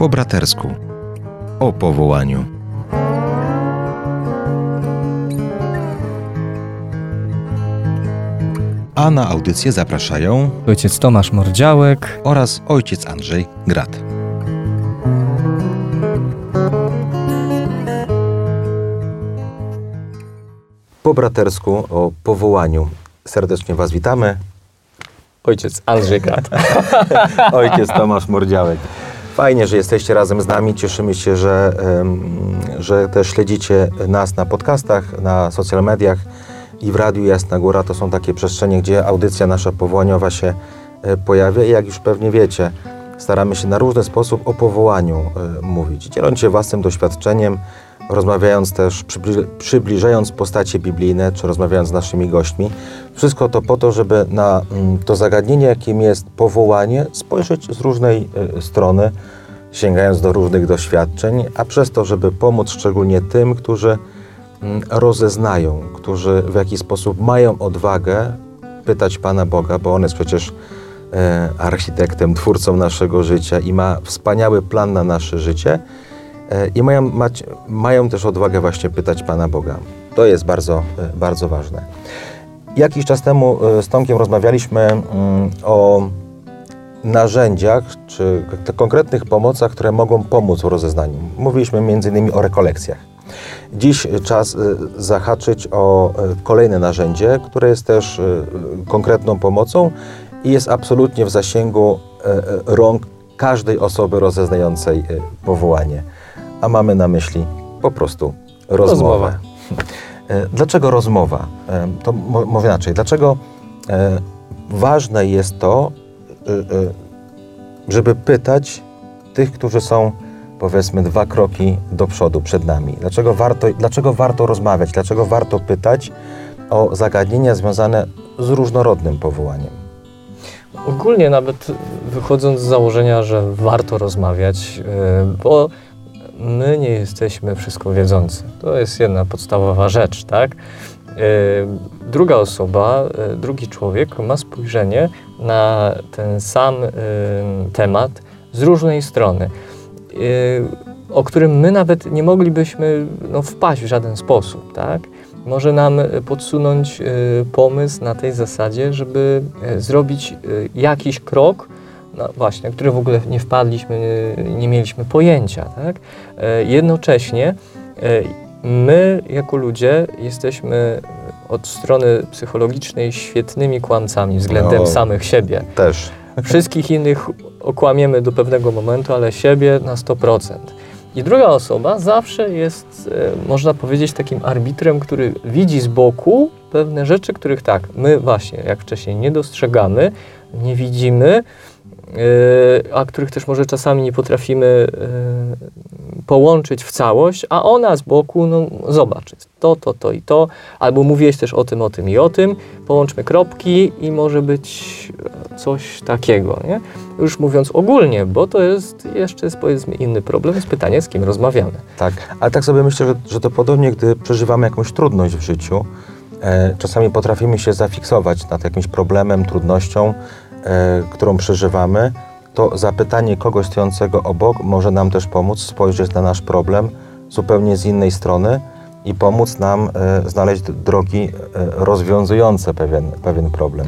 Po bratersku. O powołaniu. A na audycję zapraszają Ojciec Tomasz Mordziałek. oraz ojciec Andrzej Grat. Po bratersku o powołaniu. Serdecznie Was witamy. Ojciec Andrzej Grat. Ojciec Tomasz Mordziałek. Fajnie, że jesteście razem z nami. Cieszymy się, że, że też śledzicie nas na podcastach, na social mediach i w Radiu Jasna Góra. To są takie przestrzenie, gdzie audycja nasza powołaniowa się e, pojawia. I jak już pewnie wiecie, staramy się na różny sposób o powołaniu e, mówić, dzieląc się własnym doświadczeniem, rozmawiając też, przybli- przybliżając postacie biblijne, czy rozmawiając z naszymi gośćmi. Wszystko to po to, żeby na mm, to zagadnienie, jakim jest powołanie, spojrzeć z różnej y, strony, sięgając do różnych doświadczeń, a przez to, żeby pomóc szczególnie tym, którzy mm, rozeznają, którzy w jakiś sposób mają odwagę pytać Pana Boga, bo On jest przecież e, architektem, twórcą naszego życia i ma wspaniały plan na nasze życie i mają, mać, mają też odwagę właśnie pytać Pana Boga. To jest bardzo, e, bardzo ważne. Jakiś czas temu e, z Tomkiem rozmawialiśmy mm, o narzędziach czy konkretnych pomocach, które mogą pomóc w rozeznaniu. Mówiliśmy m.in. o rekolekcjach. Dziś czas e, zahaczyć o e, kolejne narzędzie, które jest też e, konkretną pomocą i jest absolutnie w zasięgu e, e, rąk każdej osoby rozeznającej e, powołanie. A mamy na myśli po prostu rozmowę. E, Dlaczego rozmowa? E, To mówię inaczej. Dlaczego e, ważne jest to, żeby pytać tych, którzy są powiedzmy dwa kroki do przodu przed nami? Dlaczego warto, dlaczego warto rozmawiać? Dlaczego warto pytać o zagadnienia związane z różnorodnym powołaniem? Ogólnie nawet wychodząc z założenia, że warto rozmawiać, bo my nie jesteśmy wszystko wiedzący. To jest jedna podstawowa rzecz, tak? Yy, Druga osoba, yy, drugi człowiek ma spojrzenie na ten sam yy, temat z różnej strony, o którym my nawet nie moglibyśmy no, wpaść w żaden sposób, tak? może nam e, podsunąć e, pomysł na tej zasadzie, żeby e, zrobić e, jakiś krok, no właśnie, na który w ogóle nie wpadliśmy, nie mieliśmy pojęcia. Tak? E, Jednocześnie e, my jako ludzie jesteśmy od strony psychologicznej świetnymi kłamcami względem O. samych siebie. Też. Wszystkich innych okłamiemy do pewnego momentu, ale siebie na 100%. I druga osoba zawsze jest, e, można powiedzieć, takim arbitrem, który widzi z boku pewne rzeczy, których tak, my właśnie, jak wcześniej, nie dostrzegamy, nie widzimy, a których też może czasami nie potrafimy e, połączyć w całość, a ona z boku, no zobacz, to, to, to i to, albo mówiłeś też o tym, o tym i o tym, połączmy kropki i może być coś takiego, nie? Już mówiąc ogólnie, bo to jest jeszcze jest powiedzmy inny problem, jest pytanie, z kim rozmawiamy. Tak, ale tak sobie myślę, że, że to podobnie, gdy przeżywamy jakąś trudność w życiu, e, czasami potrafimy się zafiksować nad jakimś problemem, trudnością, którą przeżywamy, to zapytanie kogoś stojącego obok może nam też pomóc spojrzeć na nasz problem zupełnie z innej strony i pomóc nam e, znaleźć drogi e, rozwiązujące pewien, pewien problem.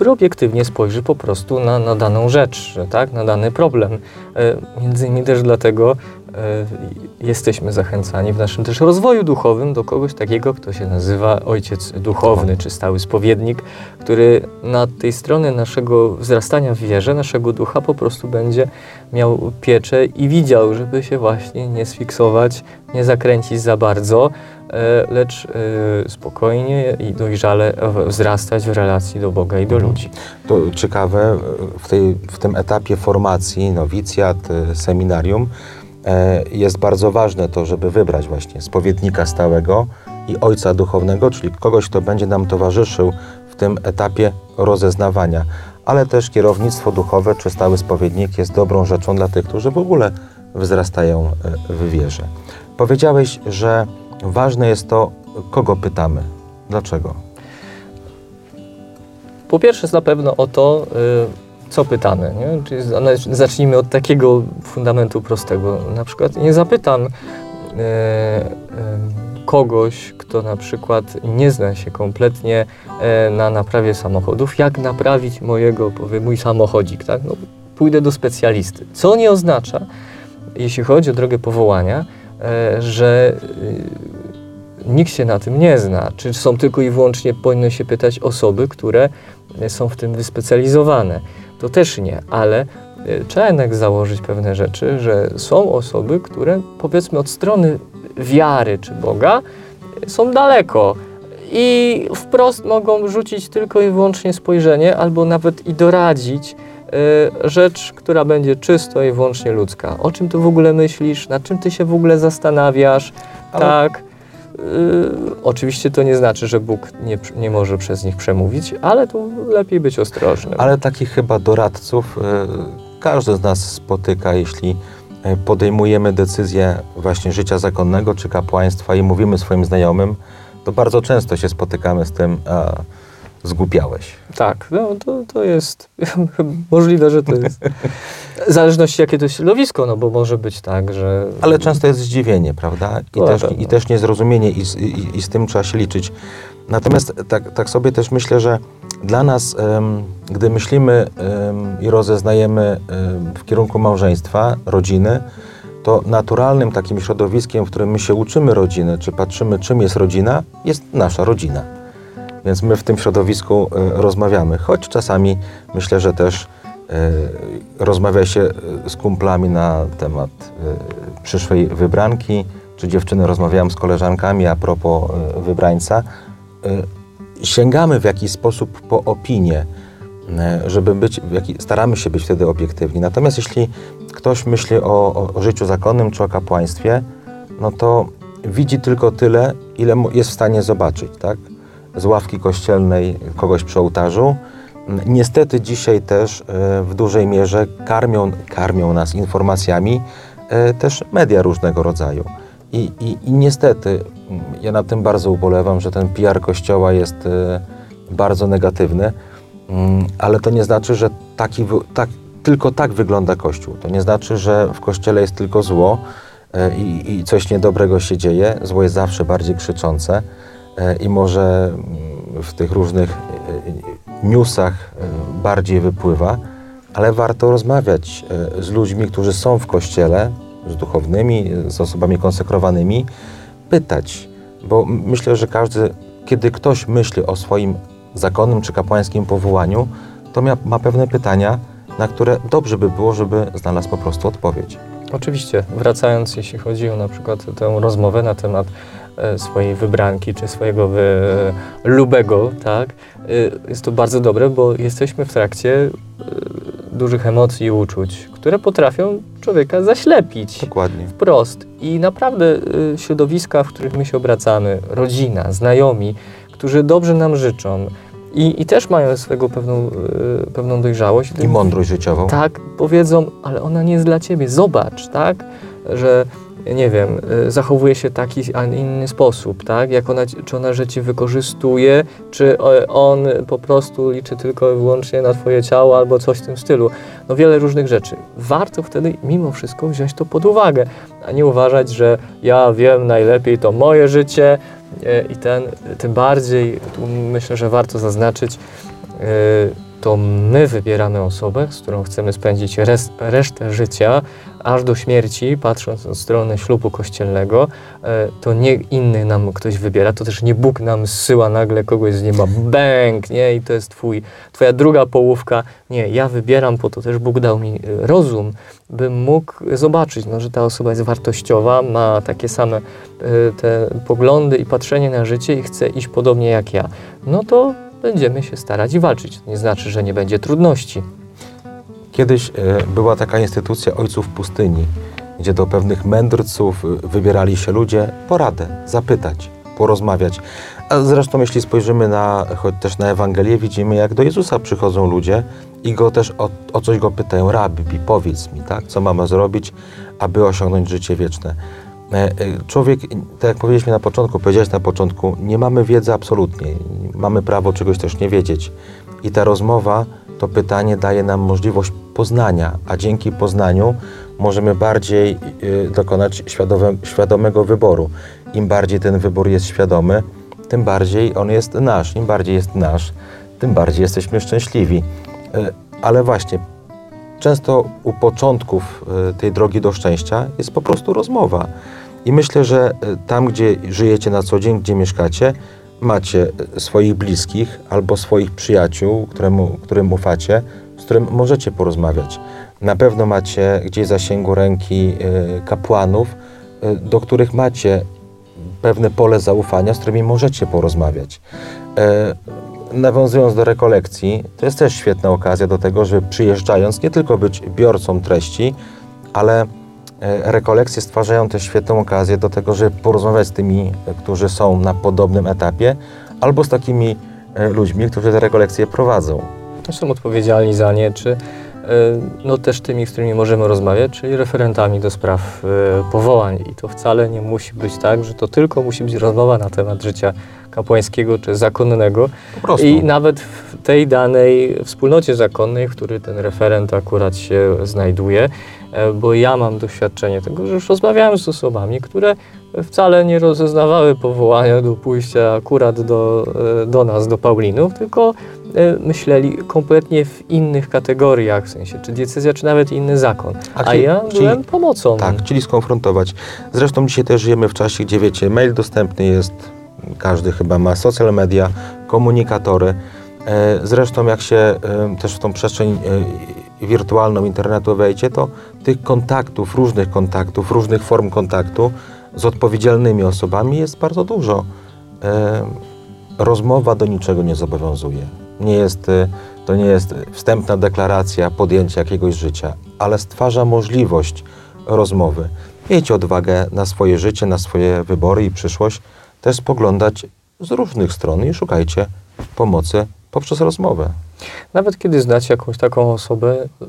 Który obiektywnie spojrzy po prostu na, na daną rzecz, tak, na dany problem. E, między innymi też dlatego e, jesteśmy zachęcani w naszym też rozwoju duchowym do kogoś takiego, kto się nazywa ojciec duchowny czy stały spowiednik, który na tej strony naszego wzrastania w wierze, naszego ducha po prostu będzie miał pieczę i widział, żeby się właśnie nie sfiksować, nie zakręcić za bardzo, lecz e, spokojnie i dojrzale wzrastać w relacji do Boga i do ludzi. To ciekawe, w, tej, w tym etapie formacji, nowicjat, y, seminarium, e, jest bardzo ważne to, żeby wybrać właśnie spowiednika stałego i ojca duchownego, czyli kogoś, kto będzie nam towarzyszył w tym etapie rozeznawania. Ale też kierownictwo duchowe czy stały spowiednik jest dobrą rzeczą dla tych, którzy w ogóle wzrastają e, w wierze. Powiedziałeś, że ważne jest to, kogo pytamy. Dlaczego? Po pierwsze jest na pewno o to, y, co pytamy. Nie? Czyli zacznijmy od takiego fundamentu prostego. Na przykład nie zapytam e, e, kogoś, kto na przykład nie zna się kompletnie na naprawie samochodów, jak naprawić mojego, powiem, mój samochodzik. Tak? No, pójdę do specjalisty. Co nie oznacza, jeśli chodzi o drogę powołania, że e, nikt się na tym nie zna. Czy są tylko i wyłącznie, powinno się pytać osoby, które są w tym wyspecjalizowane. To też nie, ale e, trzeba jednak założyć pewne rzeczy, że są osoby, które powiedzmy od strony wiary czy Boga są daleko i wprost mogą rzucić tylko i wyłącznie spojrzenie albo nawet i doradzić rzecz, która będzie czysto i wyłącznie ludzka. O czym ty w ogóle myślisz, nad czym ty się w ogóle zastanawiasz, ale... tak. Y, oczywiście to nie znaczy, że Bóg nie, nie może przez nich przemówić, ale tu lepiej być ostrożnym. Ale takich chyba doradców y, każdy z nas spotyka, jeśli y, podejmujemy decyzję właśnie życia zakonnego czy kapłaństwa i mówimy swoim znajomym, to bardzo często się spotykamy z tym, a zgłupiałeś. Tak, no to, to jest możliwe, że to jest. W zależności jakie to jest środowisko, no bo może być tak, że. Ale często jest zdziwienie, prawda? I, też, i też niezrozumienie, i, i, i, z tym trzeba się liczyć. Natomiast tak, tak sobie też myślę, że dla nas, um, gdy myślimy um, i rozeznajemy um, w kierunku małżeństwa, rodziny, to naturalnym takim środowiskiem, w którym my się uczymy rodziny, czy patrzymy, czym jest rodzina, jest nasza rodzina. Więc my w tym środowisku e, rozmawiamy, choć czasami myślę, że też e, rozmawia się e, z kumplami na temat przyszłej wybranki, czy dziewczyny rozmawiałam z koleżankami a propos wybrańca. Sięgamy w jakiś sposób po opinię, żeby być, staramy się być wtedy obiektywni. Natomiast jeśli ktoś myśli o, o życiu zakonnym czy o kapłaństwie, no to widzi tylko tyle, ile jest w stanie zobaczyć, tak? Z ławki kościelnej kogoś przy ołtarzu. Niestety dzisiaj też e, w dużej mierze karmią, karmią nas informacjami e, też media różnego rodzaju. I, i, I niestety ja na tym bardzo ubolewam, że ten PR Kościoła jest e, bardzo negatywny, mm, ale to nie znaczy, że taki, tak, tylko tak wygląda Kościół. To nie znaczy, że w Kościele jest tylko zło i, i coś niedobrego się dzieje. Zło jest zawsze bardziej krzyczące. E, i może mm, w tych różnych e, newsach e, bardziej wypływa, ale warto rozmawiać z ludźmi, którzy są w kościele, z duchownymi, z osobami konsekrowanymi, pytać, bo myślę, że każdy, kiedy ktoś myśli o swoim zakonnym czy kapłańskim powołaniu, to ma, ma pewne pytania, na które dobrze by było, żeby znalazł po prostu odpowiedź. Oczywiście, wracając, jeśli chodzi o na przykład tę rozmowę na temat swojej wybranki czy swojego wy, lubego, tak? E, jest to bardzo dobre, bo jesteśmy w trakcie e, dużych emocji i uczuć, które potrafią człowieka zaślepić. Dokładnie. Wprost. I naprawdę środowiska, w których my się obracamy, rodzina, znajomi, którzy dobrze nam życzą, i, I, też mają swego pewną, pewną dojrzałość. I mądrość życiową. Tak, powiedzą, ale ona nie jest dla ciebie. Zobacz, tak, że nie wiem, y, zachowuje się taki, a inny sposób, tak? Jak ona, czy ona życie wykorzystuje, czy on po prostu liczy tylko i wyłącznie na twoje ciało albo coś w tym stylu. No wiele różnych rzeczy. Warto wtedy mimo wszystko wziąć to pod uwagę, a nie uważać, że ja wiem najlepiej, to moje życie y, i ten, tym bardziej, myślę, że warto zaznaczyć, y, to my wybieramy osobę, z którą chcemy spędzić resztę życia, aż do śmierci, patrząc od strony ślubu kościelnego, e, to nie inny nam ktoś wybiera, to też nie Bóg nam zsyła nagle kogoś z nieba, bęk, nie, i to jest twój, twoja druga połówka. Nie, ja wybieram, po to też Bóg dał mi e, rozum, bym mógł zobaczyć, no, że ta osoba jest wartościowa, ma takie same e, te poglądy i patrzenie na życie i chce iść podobnie jak ja. No to będziemy się starać i walczyć. To nie znaczy, że nie będzie trudności. Kiedyś e, była taka instytucja ojców pustyni, gdzie do pewnych mędrców e, wybierali się ludzie poradę, zapytać, porozmawiać. A zresztą jeśli spojrzymy na, choć też na Ewangelię, widzimy jak do Jezusa przychodzą ludzie i go też o, o coś go pytają, rabbi, powiedz mi, tak, co mamy zrobić, aby osiągnąć życie wieczne. E, człowiek, tak jak powiedzieliśmy na początku, powiedziałeś na początku, nie mamy wiedzy absolutnie, mamy prawo czegoś też nie wiedzieć. I ta rozmowa to pytanie daje nam możliwość poznania, a dzięki poznaniu możemy bardziej y, dokonać świadome, świadomego wyboru. Im bardziej ten wybór jest świadomy, tym bardziej on jest nasz. Im bardziej jest nasz, tym bardziej jesteśmy szczęśliwi. Ale właśnie, często u początków tej drogi do szczęścia jest po prostu rozmowa. I myślę, że tam, gdzie żyjecie na co dzień, gdzie mieszkacie, macie swoich bliskich albo swoich przyjaciół, któremu, którym ufacie, z którym możecie porozmawiać. Na pewno macie gdzieś zasięgu ręki y, kapłanów, do których macie pewne pole zaufania, z którymi możecie porozmawiać. Nawiązując do rekolekcji, to jest też świetna okazja do tego, żeby przyjeżdżając nie tylko być biorcą treści, ale rekolekcje stwarzają też świetną okazję do tego, żeby porozmawiać z tymi, którzy są na podobnym etapie, albo z takimi ludźmi, którzy te rekolekcje prowadzą. Są odpowiedzialni za nie, czy E, no też tymi, z którymi możemy rozmawiać, czyli referentami do spraw e, powołań. I to wcale nie musi być tak, że to tylko musi być rozmowa na temat życia kapłańskiego czy zakonnego. I nawet w tej danej wspólnocie zakonnej, w której ten referent akurat się znajduje, e, bo ja mam doświadczenie tego, że już rozmawiałem z osobami, które wcale nie rozeznawały powołania do pójścia akurat do, do nas, do Paulinów, tylko E, myśleli kompletnie w innych kategoriach, w sensie czy diecezja, czy nawet inny zakon. A, A ja czyli, byłem pomocą. Tak, czyli skonfrontować. Zresztą dzisiaj też żyjemy w czasie, gdzie wiecie, mail dostępny jest, każdy chyba ma social media, komunikatory. E, zresztą jak się e, też w tą przestrzeń wirtualną internetu wejdzie, to tych kontaktów, różnych kontaktów, różnych form kontaktu z odpowiedzialnymi osobami jest bardzo dużo. Rozmowa do niczego nie zobowiązuje nie jest, y, to nie jest wstępna deklaracja podjęcia jakiegoś życia, ale stwarza możliwość rozmowy. Miejcie odwagę na swoje życie, na swoje wybory i przyszłość, też spoglądać z różnych stron i szukajcie pomocy poprzez rozmowę. Nawet kiedy znacie jakąś taką osobę, y,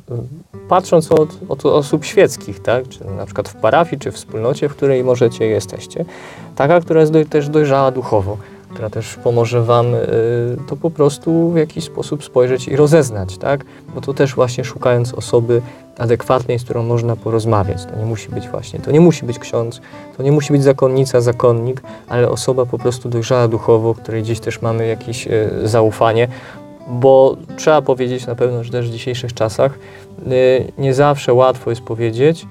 patrząc od, od osób świeckich, tak? czy na przykład w parafii, czy w wspólnocie, w której możecie jesteście, taka, która jest do, też dojrzała duchowo, która też pomoże Wam y, to po prostu w jakiś sposób spojrzeć i rozeznać, tak? Bo to też właśnie szukając osoby adekwatnej, z którą można porozmawiać. To nie musi być właśnie, to nie musi być ksiądz, to nie musi być zakonnica, zakonnik, ale osoba po prostu dojrzała duchowo, której gdzieś też mamy jakieś y, zaufanie, bo trzeba powiedzieć na pewno, że też w dzisiejszych czasach y, nie zawsze łatwo jest powiedzieć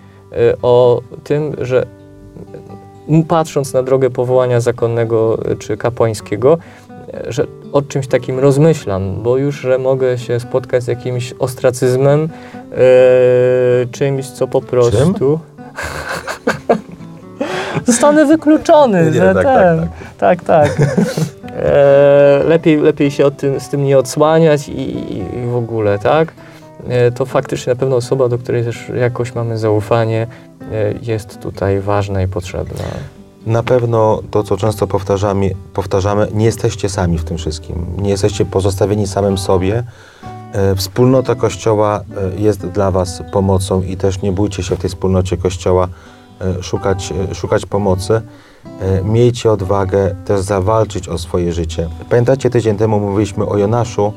o tym, że patrząc na drogę powołania zakonnego e, czy kapłańskiego, e, że o czymś takim rozmyślam, bo już, że mogę się spotkać z jakimś ostracyzmem, e, czymś, co po prostu... Zostanę wykluczony, nie, że tak, ten. Tak, tak. tak. tak. E, lepiej, lepiej się tym, z tym nie odsłaniać i, i w ogóle, tak? E, to faktycznie na pewno osoba, do której też jakoś mamy zaufanie, e, jest tutaj ważna i potrzebna. Na pewno to, co często powtarzamy, powtarzamy, nie jesteście sami w tym wszystkim. Nie jesteście pozostawieni samym sobie. E, wspólnota Kościoła jest dla Was pomocą i też nie bójcie się w tej wspólnocie Kościoła szukać, szukać pomocy. Miejcie odwagę też zawalczyć o swoje życie. Pamiętacie, tydzień temu mówiliśmy o Jonaszu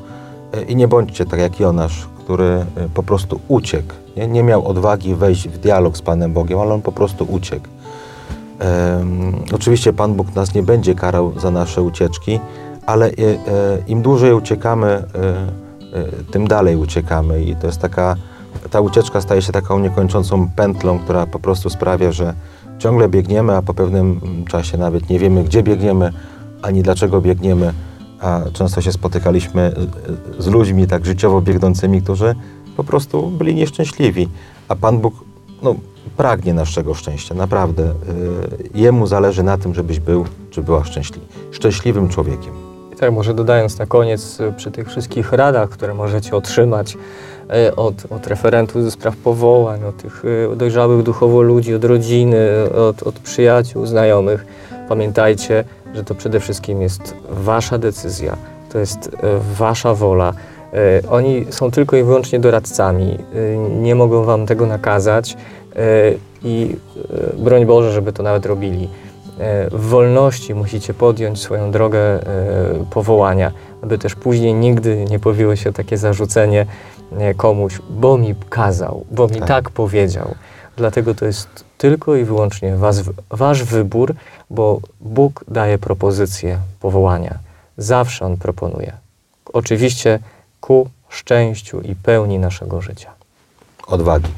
i nie bądźcie tak jak Jonasz, który e, po prostu uciekł. Nie, nie miał odwagi wejść w dialog z Panem Bogiem, ale on po prostu uciekł. Oczywiście Pan Bóg nas nie będzie karał za nasze ucieczki, ale e, e, im dłużej uciekamy, e, e, tym dalej uciekamy i to jest taka, ta ucieczka staje się taką niekończącą pętlą, która po prostu sprawia, że ciągle biegniemy, a po pewnym czasie nawet nie wiemy, gdzie biegniemy, ani dlaczego biegniemy a często się spotykaliśmy z ludźmi tak życiowo biegnącymi, którzy po prostu byli nieszczęśliwi. A Pan Bóg no, pragnie naszego szczęścia, naprawdę. Y, jemu zależy na tym, żebyś był, czy była szczęśliwy, szczęśliwym człowiekiem. I tak, może dodając na koniec, y, przy tych wszystkich radach, które możecie otrzymać y, od, od referentów ze spraw powołań, od tych dojrzałych duchowo ludzi, od rodziny, od, od przyjaciół, znajomych, pamiętajcie, że to przede wszystkim jest wasza decyzja, to jest e, wasza wola. E, oni są tylko i wyłącznie doradcami, e, nie mogą wam tego nakazać i broń Boże, żeby to nawet robili. w wolności musicie podjąć swoją drogę powołania, aby też później nigdy nie pojawiło się takie zarzucenie komuś, bo mi kazał, bo mi tak, tak powiedział. Dlatego to jest tylko i wyłącznie was, wasz wybór, bo Bóg daje propozycję powołania. Zawsze On proponuje. Oczywiście ku szczęściu i pełni naszego życia. Odwagi.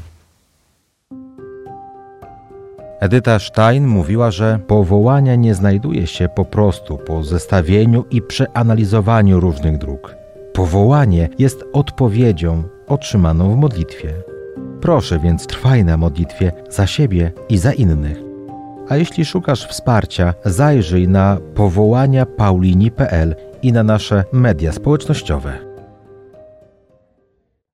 Edyta Stein mówiła, że powołania nie znajduje się po prostu po zestawieniu i przeanalizowaniu różnych dróg. Powołanie jest odpowiedzią otrzymaną w modlitwie. Proszę więc trwaj na modlitwie za siebie i za innych. A jeśli szukasz wsparcia, zajrzyj na powołania paulini.pl i na nasze media społecznościowe.